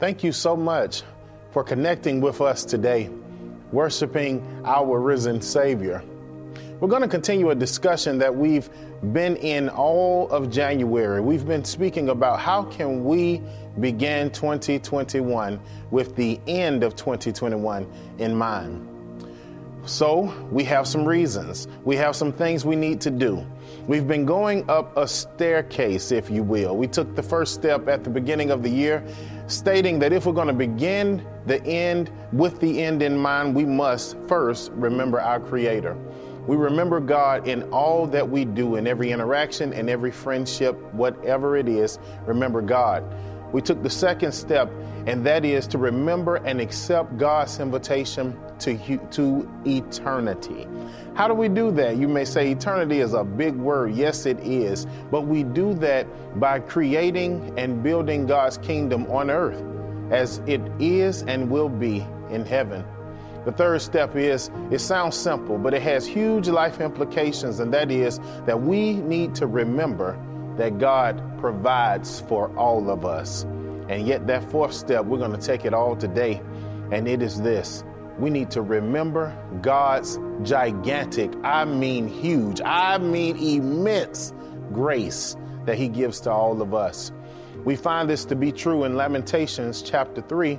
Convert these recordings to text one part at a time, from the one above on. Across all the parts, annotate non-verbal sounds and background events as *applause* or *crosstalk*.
Thank you so much for connecting with us today, worshiping our risen Savior. We're going to continue a discussion that we've been in all of January. We've been speaking about how can we begin 2021 with the end of 2021 in mind. So, we have some reasons. We have some things we need to do. We've been going up a staircase, if you will. We took the first step at the beginning of the year, stating that if we're going to begin the end with the end in mind, we must first remember our Creator. We remember God in all that we do, in every interaction, in every friendship, whatever it is, remember God. We took the second step, and that is to remember and accept God's invitation to, to eternity. How do we do that? You may say eternity is a big word. Yes, it is. But we do that by creating and building God's kingdom on earth as it is and will be in heaven. The third step is it sounds simple, but it has huge life implications, and that is that we need to remember that God provides for all of us. And yet, that fourth step, we're going to take it all today, and it is this we need to remember God's gigantic, I mean huge, I mean immense grace that He gives to all of us. We find this to be true in Lamentations chapter 3,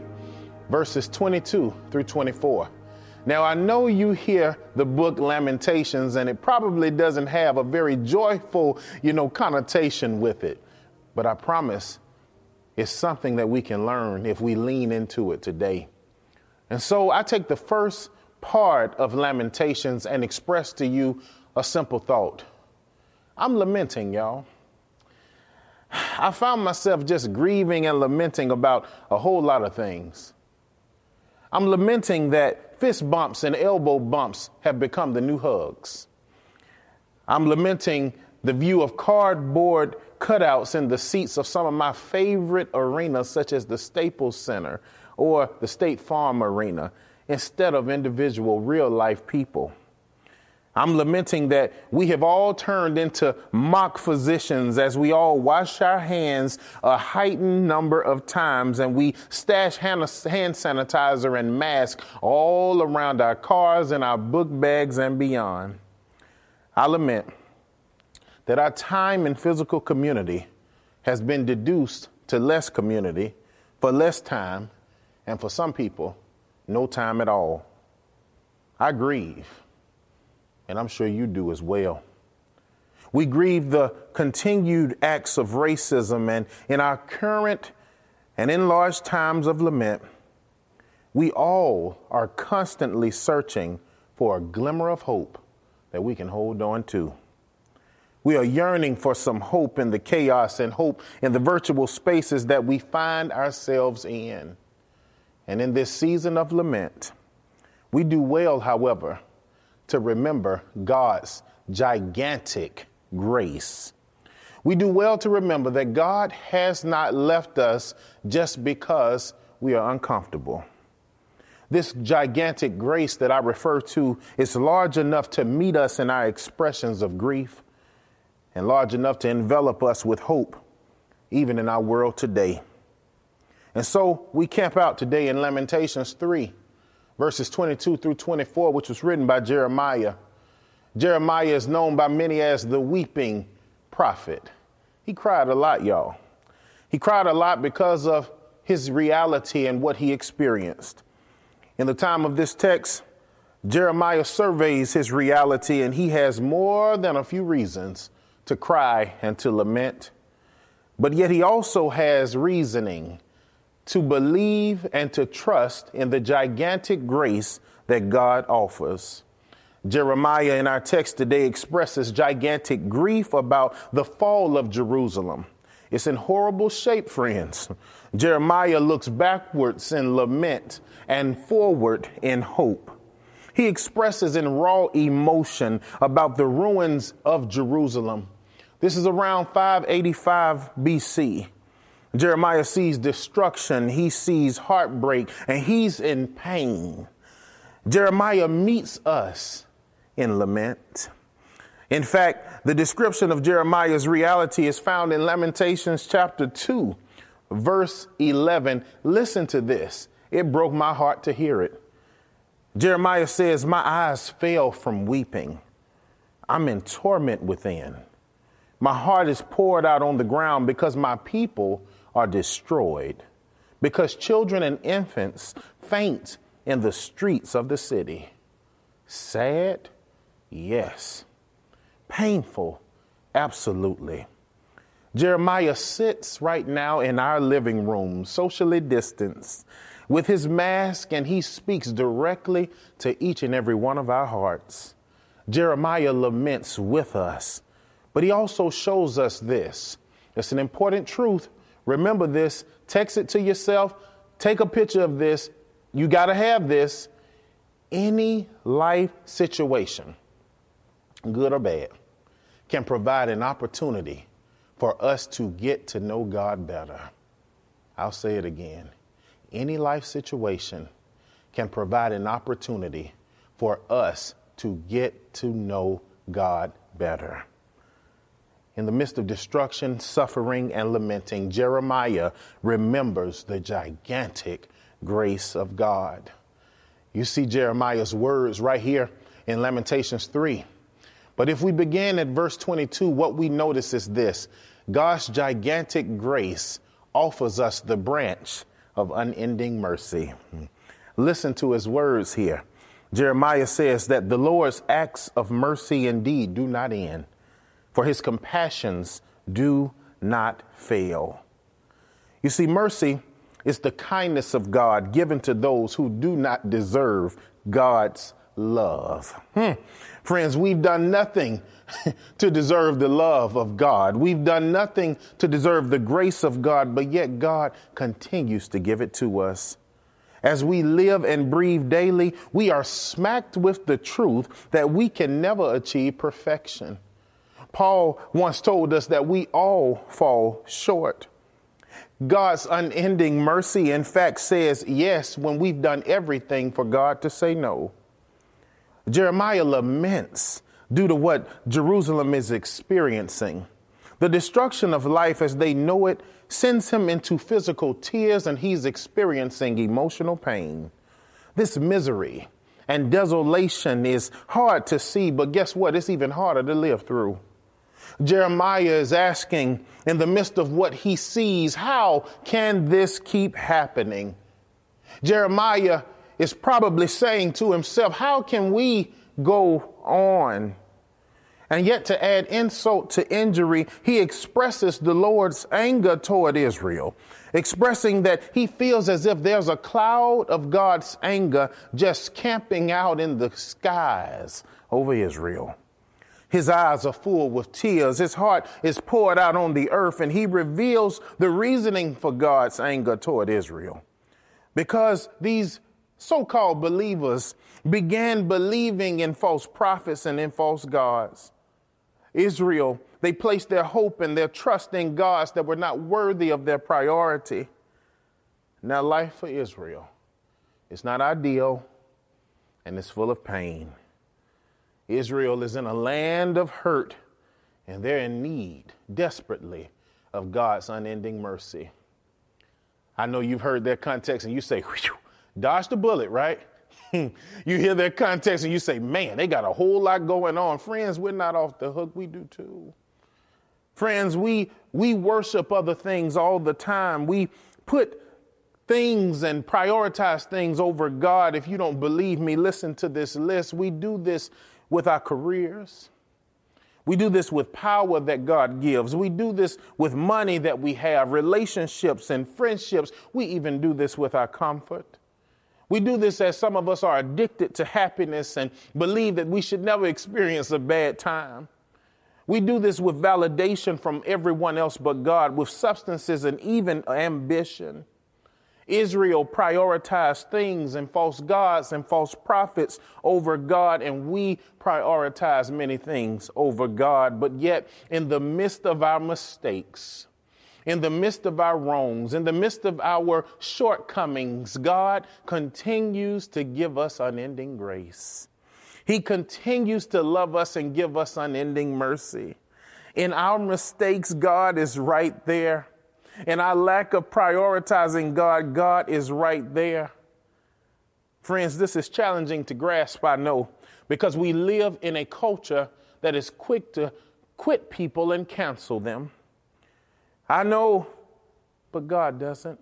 verses 22 through 24. Now, I know you hear the book Lamentations, and it probably doesn't have a very joyful, you know, connotation with it. But I promise it's something that we can learn if we lean into it today. And so I take the first part of Lamentations and express to you a simple thought. I'm lamenting, y'all. I found myself just grieving and lamenting about a whole lot of things. I'm lamenting that fist bumps and elbow bumps have become the new hugs. I'm lamenting the view of cardboard cutouts in the seats of some of my favorite arenas, such as the Staples Center or the State Farm Arena, instead of individual real life people. I'm lamenting that we have all turned into mock physicians as we all wash our hands a heightened number of times and we stash hand, sanitizer and mask all around our cars and our book bags and beyond. I lament that our time in physical community has been deduced to less community for less time, and for some people, no time at all. I grieve, and I'm sure you do as well. We grieve the continued acts of racism, and in our current and enlarged times of lament, we all are constantly searching for a glimmer of hope that we can hold on to. We are yearning for some hope in the chaos and hope in the virtual spaces that we find ourselves in. And in this season of lament, we do well, however, to remember God's gigantic grace. We do well to remember that God has not left us just because we are uncomfortable. This gigantic grace that I refer to is large enough to meet us in our expressions of grief, and large enough to envelop us with hope, even in our world today. And so we camp out today in Lamentations 3, verses 22 through 24, which was written by Jeremiah. Jeremiah is known by many as the weeping prophet. He cried a lot, y'all. He cried a lot because of his reality and what he experienced. In the time of this text, Jeremiah surveys his reality and he has more than a few reasons to cry and to lament, but yet he also has reasoning to believe and to trust in the gigantic grace that God offers. Jeremiah in our text today expresses gigantic grief about the fall of Jerusalem It's in horrible shape, friends. Jeremiah looks backwards in lament and forward in hope. He expresses in raw emotion about the ruins of Jerusalem. This is around 585 BC. Jeremiah sees destruction, he sees heartbreak, and he's in pain. Jeremiah meets us in lament. In fact, the description of Jeremiah's reality is found in Lamentations chapter 2, verse 11. Listen to this. It broke my heart to hear it. Jeremiah says, My eyes fail from weeping. I'm in torment within. My heart is poured out on the ground because my people are destroyed, because children and infants faint in the streets of the city. Sad? Yes. Painful? Absolutely. Jeremiah sits right now in our living room, socially distanced, with his mask, and he speaks directly to each and every one of our hearts. Jeremiah laments with us, but he also shows us this. It's an important truth Remember this, text it to yourself, take a picture of this. You got to have this. Any life situation, good or bad, can provide an opportunity for us to get to know God better. I'll say it again. Any life situation can provide an opportunity for us to get to know God better. In the midst of destruction, suffering, and lamenting, Jeremiah remembers the gigantic grace of God. You see Jeremiah's words right here in Lamentations 3. But if we begin at verse 22, what we notice is this God's gigantic grace offers us the branch of unending mercy. Listen to his words here. Jeremiah says that the Lord's acts of mercy indeed do not end for his compassions do not fail. You see, mercy is the kindness of God given to those who do not deserve God's love. Hmm. Friends, we've done nothing *laughs* to deserve the love of God. We've done nothing to deserve the grace of God, but yet God continues to give it to us. As we live and breathe daily, we are smacked with the truth that we can never achieve perfection. Paul once told us that we all fall short. God's unending mercy, in fact, says yes when we've done everything for God to say no. Jeremiah laments due to what Jerusalem is experiencing. The destruction of life as they know it sends him into physical tears and he's experiencing emotional pain. This misery and desolation is hard to see, but guess what? It's even harder to live through. Jeremiah is asking in the midst of what he sees, how can this keep happening? Jeremiah is probably saying to himself, how can we go on? And yet, to add insult to injury, he expresses the Lord's anger toward Israel, expressing that he feels as if there's a cloud of God's anger just camping out in the skies over Israel. His eyes are full with tears. His heart is poured out on the earth, and he reveals the reasoning for God's anger toward Israel. Because these so called believers began believing in false prophets and in false gods. Israel, they placed their hope and their trust in gods that were not worthy of their priority. Now, life for Israel is not ideal and it's full of pain. Israel is in a land of hurt, and they're in need desperately of God's unending mercy. I know you've heard their context and you say, dodge the bullet, right? *laughs* you hear their context and you say, man, they got a whole lot going on. Friends, we're not off the hook. We do too. Friends, we, we worship other things all the time. We put things and prioritize things over God. If you don't believe me, listen to this list. We do this with our careers. We do this with power that God gives. We do this with money that we have, relationships and friendships. We even do this with our comfort. We do this as some of us are addicted to happiness and believe that we should never experience a bad time. We do this with validation from everyone else but God, with substances and even ambition. Israel prioritized things and false gods and false prophets over God, and we prioritize many things over God. But yet, in the midst of our mistakes, in the midst of our wrongs, in the midst of our shortcomings, God continues to give us unending grace. He continues to love us and give us unending mercy. In our mistakes, God is right there. In our lack of prioritizing God, God is right there. Friends, this is challenging to grasp, I know, because we live in a culture that is quick to quit people and cancel them. I know, but God doesn't.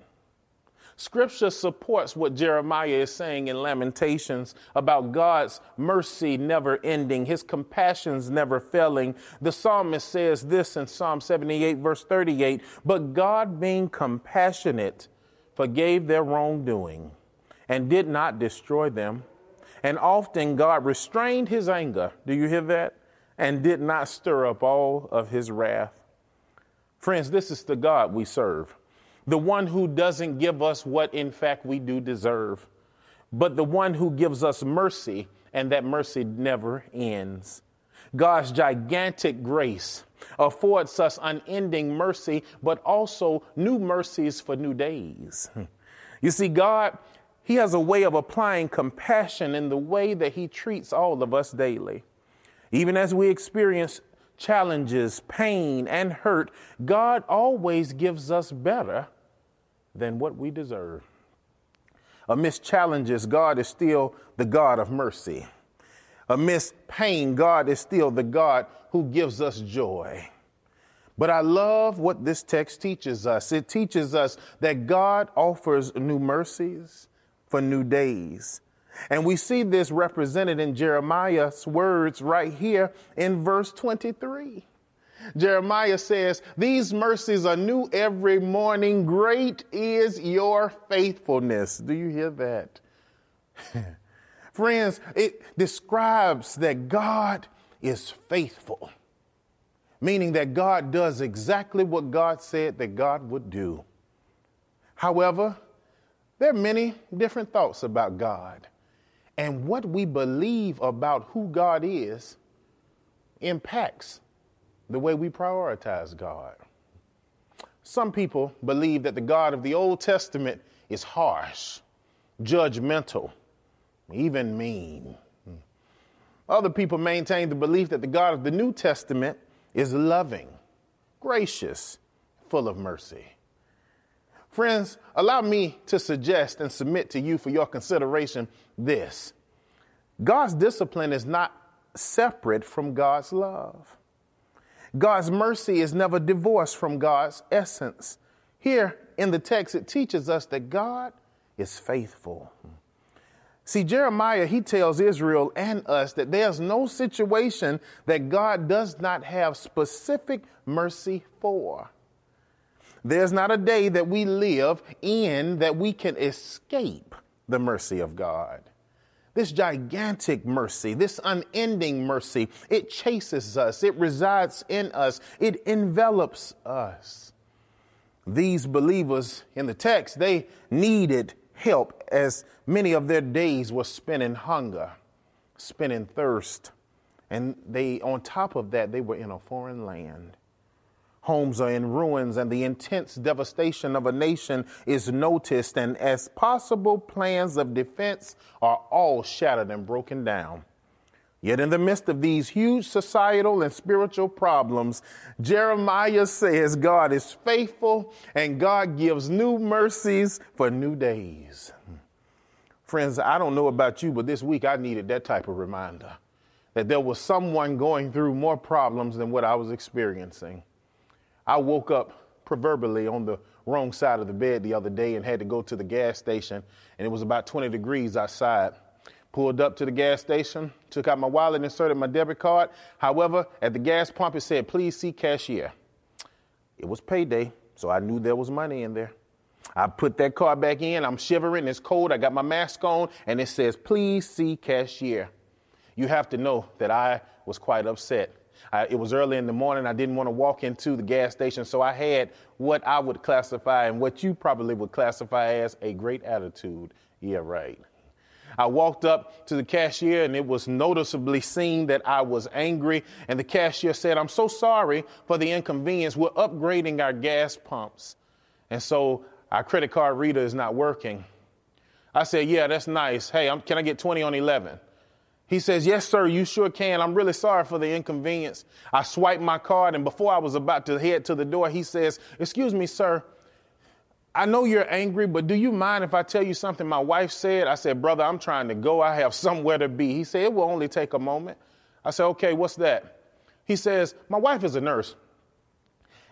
Scripture supports what Jeremiah is saying in Lamentations about God's mercy never ending, his compassions never failing. The psalmist says this in Psalm 78, verse 38 But God, being compassionate, forgave their wrongdoing and did not destroy them. And often God restrained his anger. Do you hear that? And did not stir up all of his wrath. Friends, this is the God we serve the one who doesn't give us what in fact we do deserve, but the one who gives us mercy, and that mercy never ends. God's gigantic grace affords us unending mercy, but also new mercies for new days. *laughs* You see, God, He has a way of applying compassion in the way that He treats all of us daily. Even as we experience challenges, pain, and hurt, God always gives us better than what we deserve. Amidst challenges, God is still the God of mercy. Amidst pain, God is still the God who gives us joy. But I love what this text teaches us. It teaches us that God offers new mercies for new days. And we see this represented in Jeremiah's words right here in verse 23. Jeremiah says, These mercies are new every morning. Great is your faithfulness. Do you hear that? *laughs* Friends, it describes that God is faithful, meaning that God does exactly what God said that God would do. However, there are many different thoughts about God. And what we believe about who God is impacts the way we prioritize God. Some people believe that the God of the Old Testament is harsh, judgmental, even mean. Other people maintain the belief that the God of the New Testament is loving, gracious, full of mercy. Friends, allow me to suggest and submit to you for your consideration this God's discipline is not separate from God's love. God's mercy is never divorced from God's essence. Here in the text, it teaches us that God is faithful. See, Jeremiah, he tells Israel and us that there's no situation that God does not have specific mercy for. There's not a day that we live in that we can escape the mercy of God this gigantic mercy, this unending mercy, it chases us, it resides in us, it envelops us. These believers in the text, they needed help as many of their days were spent in hunger, spent in thirst. And they, on top of that, they were in a foreign land. Homes are in ruins, and the intense devastation of a nation is noticed, and as possible plans of defense are all shattered and broken down. Yet, in the midst of these huge societal and spiritual problems, Jeremiah says God is faithful and God gives new mercies for new days. Friends, I don't know about you, but this week I needed that type of reminder that there was someone going through more problems than what I was experiencing. I woke up proverbially on the wrong side of the bed the other day and had to go to the gas station, and it was about 20 degrees outside. Pulled up to the gas station, took out my wallet, and inserted my debit card. However, at the gas pump, it said, please see cashier. It was payday, so I knew there was money in there. I put that card back in. I'm shivering. It's cold. I got my mask on, and it says, please see cashier. You have to know that I was quite upset I, it was early in the morning. I didn't want to walk into the gas station, so I had what I would classify and what you probably would classify as a great attitude. Yeah, right. I walked up to the cashier and it was noticeably seen that I was angry. And the cashier said, I'm so sorry for the inconvenience. We're upgrading our gas pumps. And so our credit card reader is not working. I said, Yeah, that's nice. Hey, I'm, can I get 20 on 11? He says, Yes, sir, you sure can. I'm really sorry for the inconvenience. I swiped my card, and before I was about to head to the door, he says, Excuse me, sir. I know you're angry, but do you mind if I tell you something my wife said? I said, Brother, I'm trying to go. I have somewhere to be. He said, It will only take a moment. I said, Okay, what's that? He says, My wife is a nurse.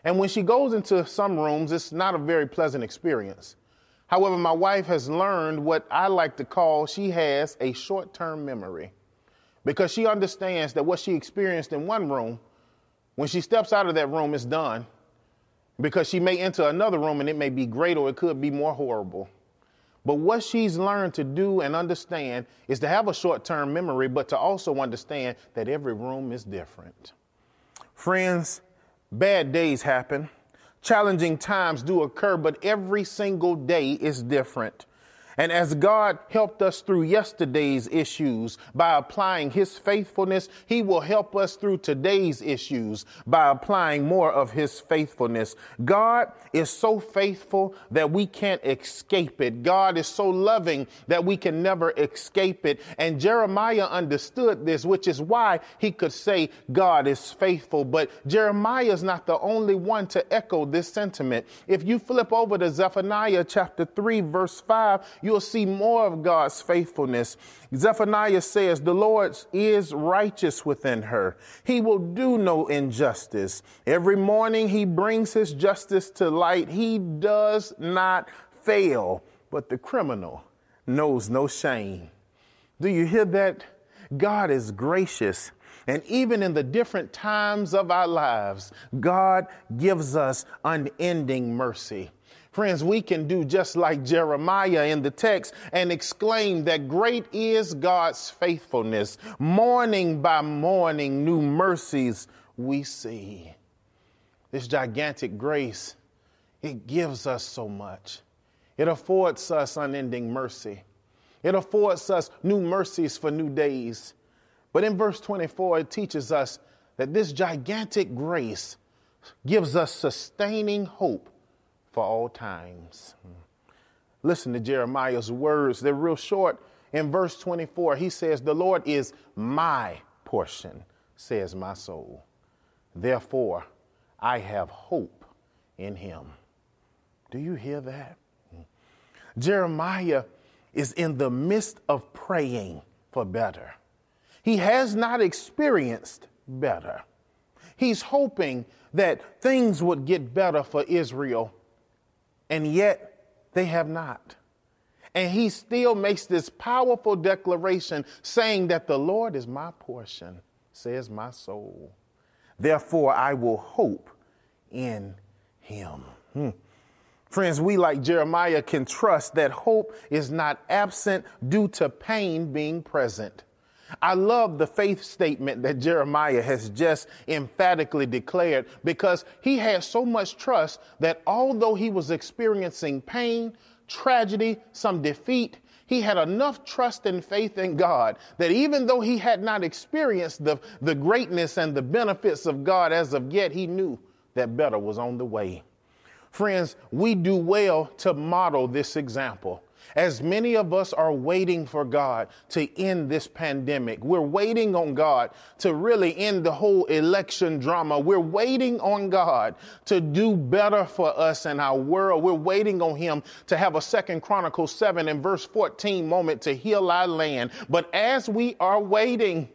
And when she goes into some rooms, it's not a very pleasant experience. However, my wife has learned what I like to call she has a short term memory because she understands that what she experienced in one room, when she steps out of that room, it's done. Because she may enter another room and it may be great or it could be more horrible. But what she's learned to do and understand is to have a short term memory, but to also understand that every room is different. Friends, bad days happen. Challenging times do occur, but every single day is different. And as God helped us through yesterday's issues by applying His faithfulness, He will help us through today's issues by applying more of His faithfulness. God is so faithful that we can't escape it. God is so loving that we can never escape it. And Jeremiah understood this, which is why he could say God is faithful. But Jeremiah is not the only one to echo this sentiment. If you flip over to Zephaniah chapter 3, verse 5, you'll see more of God's faithfulness. Zephaniah says, The Lord is righteous within her. He will do no injustice. Every morning he brings his justice to light. He does not fail, but the criminal knows no shame. Do you hear that? God is gracious. And even in the different times of our lives, God gives us unending mercy. Friends, we can do just like Jeremiah in the text and exclaim that great is God's faithfulness. Morning by morning, new mercies we see. This gigantic grace, it gives us so much. It affords us unending mercy. It affords us new mercies for new days. But in verse 24, it teaches us that this gigantic grace gives us sustaining hope for all times. Hmm. Listen to Jeremiah's words. They're real short. In verse 24, he says, The Lord is my portion, says my soul. Therefore, I have hope in him. Do you hear that? Jeremiah is in the midst of praying for better. He has not experienced better. He's hoping that things would get better for Israel and yet they have not. And he still makes this powerful declaration saying that the Lord is my portion, says my soul. Therefore, I will hope in him. Hmm. Friends, we like Jeremiah can trust that hope is not absent due to pain being present. I love the faith statement that Jeremiah has just emphatically declared because he had so much trust that although he was experiencing pain, tragedy, some defeat, he had enough trust and faith in God that even though he had not experienced the, the greatness and the benefits of God as of yet, he knew that better was on the way. Friends, we do well to model this example. As many of us are waiting for God to end this pandemic, we're waiting on God to really end the whole election drama. We're waiting on God to do better for us and our world. We're waiting on Him to have a Second Chronicles 7 and verse 14 moment to heal our land. But as we are waiting,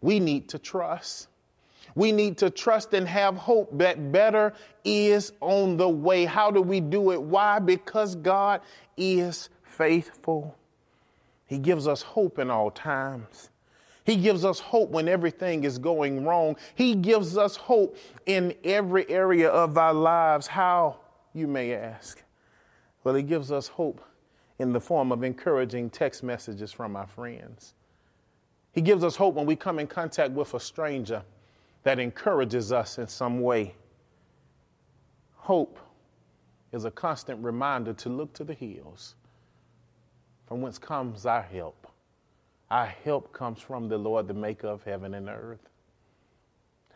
we need to trust. We need to trust and have hope that better is on the way. How do we do it? Why? Because God is faithful. He gives us hope in all times. He gives us hope when everything is going wrong. He gives us hope in every area of our lives. How, you may ask? Well, He gives us hope in the form of encouraging text messages from our friends. He gives us hope when we come in contact with a stranger that encourages us in some way. Hope is a constant reminder to look to the hills from whence comes our help. Our help comes from the Lord, the maker of heaven and earth.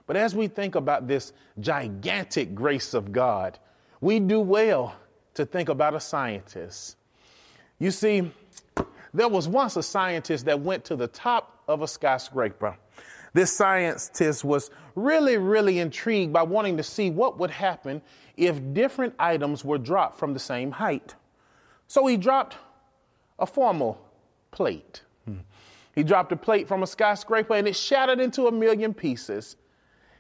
But as we think about this gigantic grace of God, we do well to think about a scientist. You see, there was once a scientist that went to the top of a skyscraper. This scientist was really, really intrigued by wanting to see what would happen if different items were dropped from the same height. So he dropped a formal plate. He dropped a plate from a skyscraper and it shattered into a million pieces.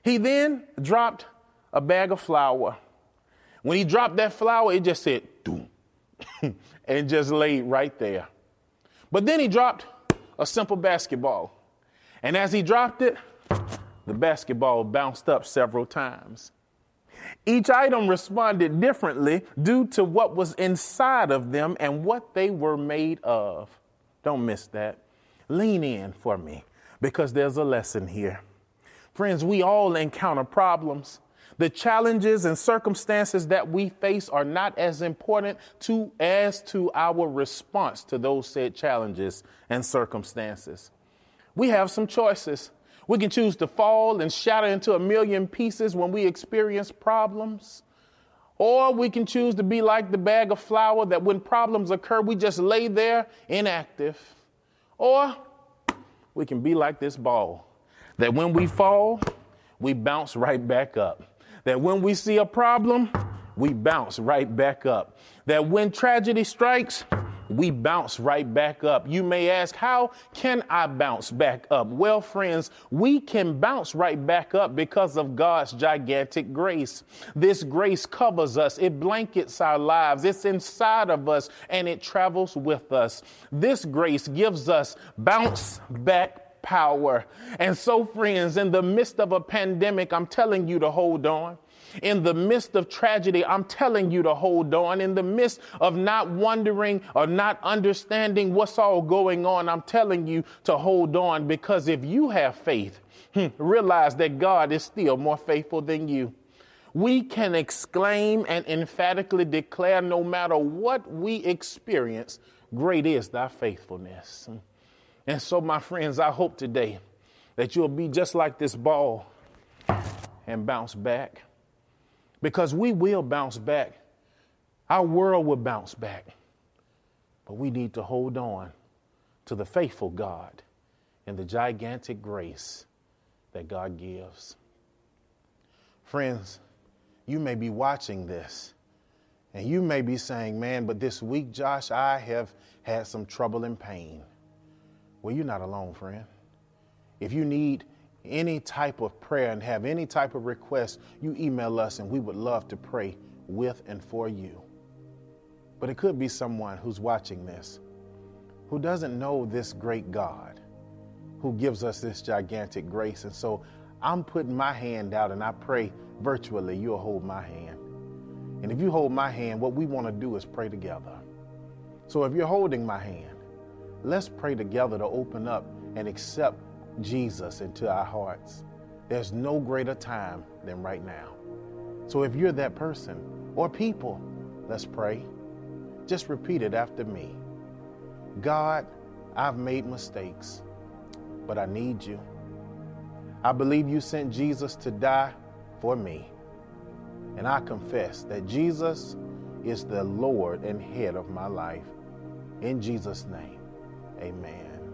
He then dropped a bag of flour. When he dropped that flour, it just said, doom, *laughs* and just laid right there. But then he dropped a simple basketball. And as he dropped it, the basketball bounced up several times. Each item responded differently due to what was inside of them and what they were made of. Don't miss that. Lean in for me because there's a lesson here. Friends, we all encounter problems. The challenges and circumstances that we face are not as important to as to our response to those said challenges and circumstances. We have some choices. We can choose to fall and shatter into a million pieces when we experience problems. Or we can choose to be like the bag of flour that when problems occur, we just lay there inactive. Or we can be like this ball that when we fall, we bounce right back up. That when we see a problem, we bounce right back up. That when tragedy strikes, we bounce right back up. You may ask, How can I bounce back up? Well, friends, we can bounce right back up because of God's gigantic grace. This grace covers us, it blankets our lives, it's inside of us, and it travels with us. This grace gives us bounce back power. And so, friends, in the midst of a pandemic, I'm telling you to hold on. In the midst of tragedy, I'm telling you to hold on. In the midst of not wondering or not understanding what's all going on, I'm telling you to hold on because if you have faith, hmm, realize that God is still more faithful than you. We can exclaim and emphatically declare no matter what we experience, great is thy faithfulness. And so, my friends, I hope today that you'll be just like this ball and bounce back. Because we will bounce back. Our world will bounce back. But we need to hold on to the faithful God and the gigantic grace that God gives. Friends, you may be watching this and you may be saying, Man, but this week, Josh, I have had some trouble and pain. Well, you're not alone, friend. If you need any type of prayer and have any type of request, you email us and we would love to pray with and for you. But it could be someone who's watching this who doesn't know this great God who gives us this gigantic grace. And so I'm putting my hand out and I pray virtually you'll hold my hand. And if you hold my hand, what we want to do is pray together. So if you're holding my hand, Let's pray together to open up and accept Jesus into our hearts. There's no greater time than right now. So if you're that person or people, let's pray. Just repeat it after me God, I've made mistakes, but I need you. I believe you sent Jesus to die for me. And I confess that Jesus is the Lord and head of my life. In Jesus' name. Amen.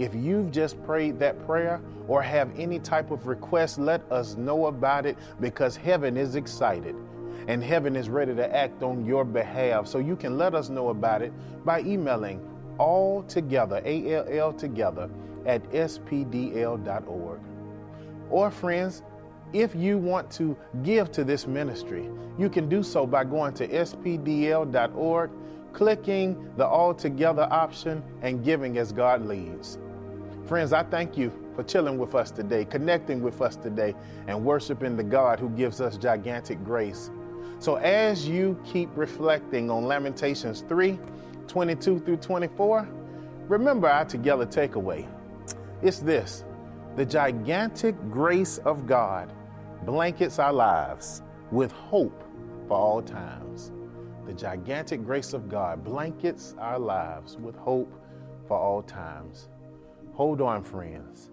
If you've just prayed that prayer or have any type of request, let us know about it because heaven is excited and heaven is ready to act on your behalf. So you can let us know about it by emailing all together, A L L together, at spdl.org. Or, friends, if you want to give to this ministry, you can do so by going to spdl.org clicking the all together option, and giving as God leads. Friends, I thank you for chilling with us today, connecting with us today, and worshiping the God who gives us gigantic grace. So, as you keep reflecting on Lamentations 3 22 through 24, remember our together takeaway. It's this The gigantic grace of God blankets our lives with hope for all times. The gigantic grace of God blankets our lives with hope for all times. Hold on, friends.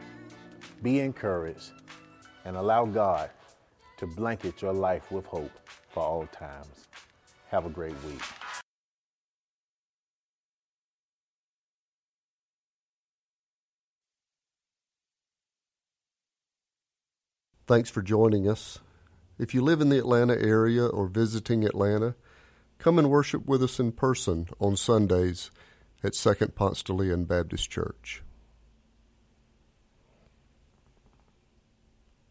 Be encouraged and allow God to blanket your life with hope for all times. Have a great week. Thanks for joining us. If you live in the Atlanta area or visiting Atlanta, come and worship with us in person on Sundays at Second Ponce de Leon Baptist Church.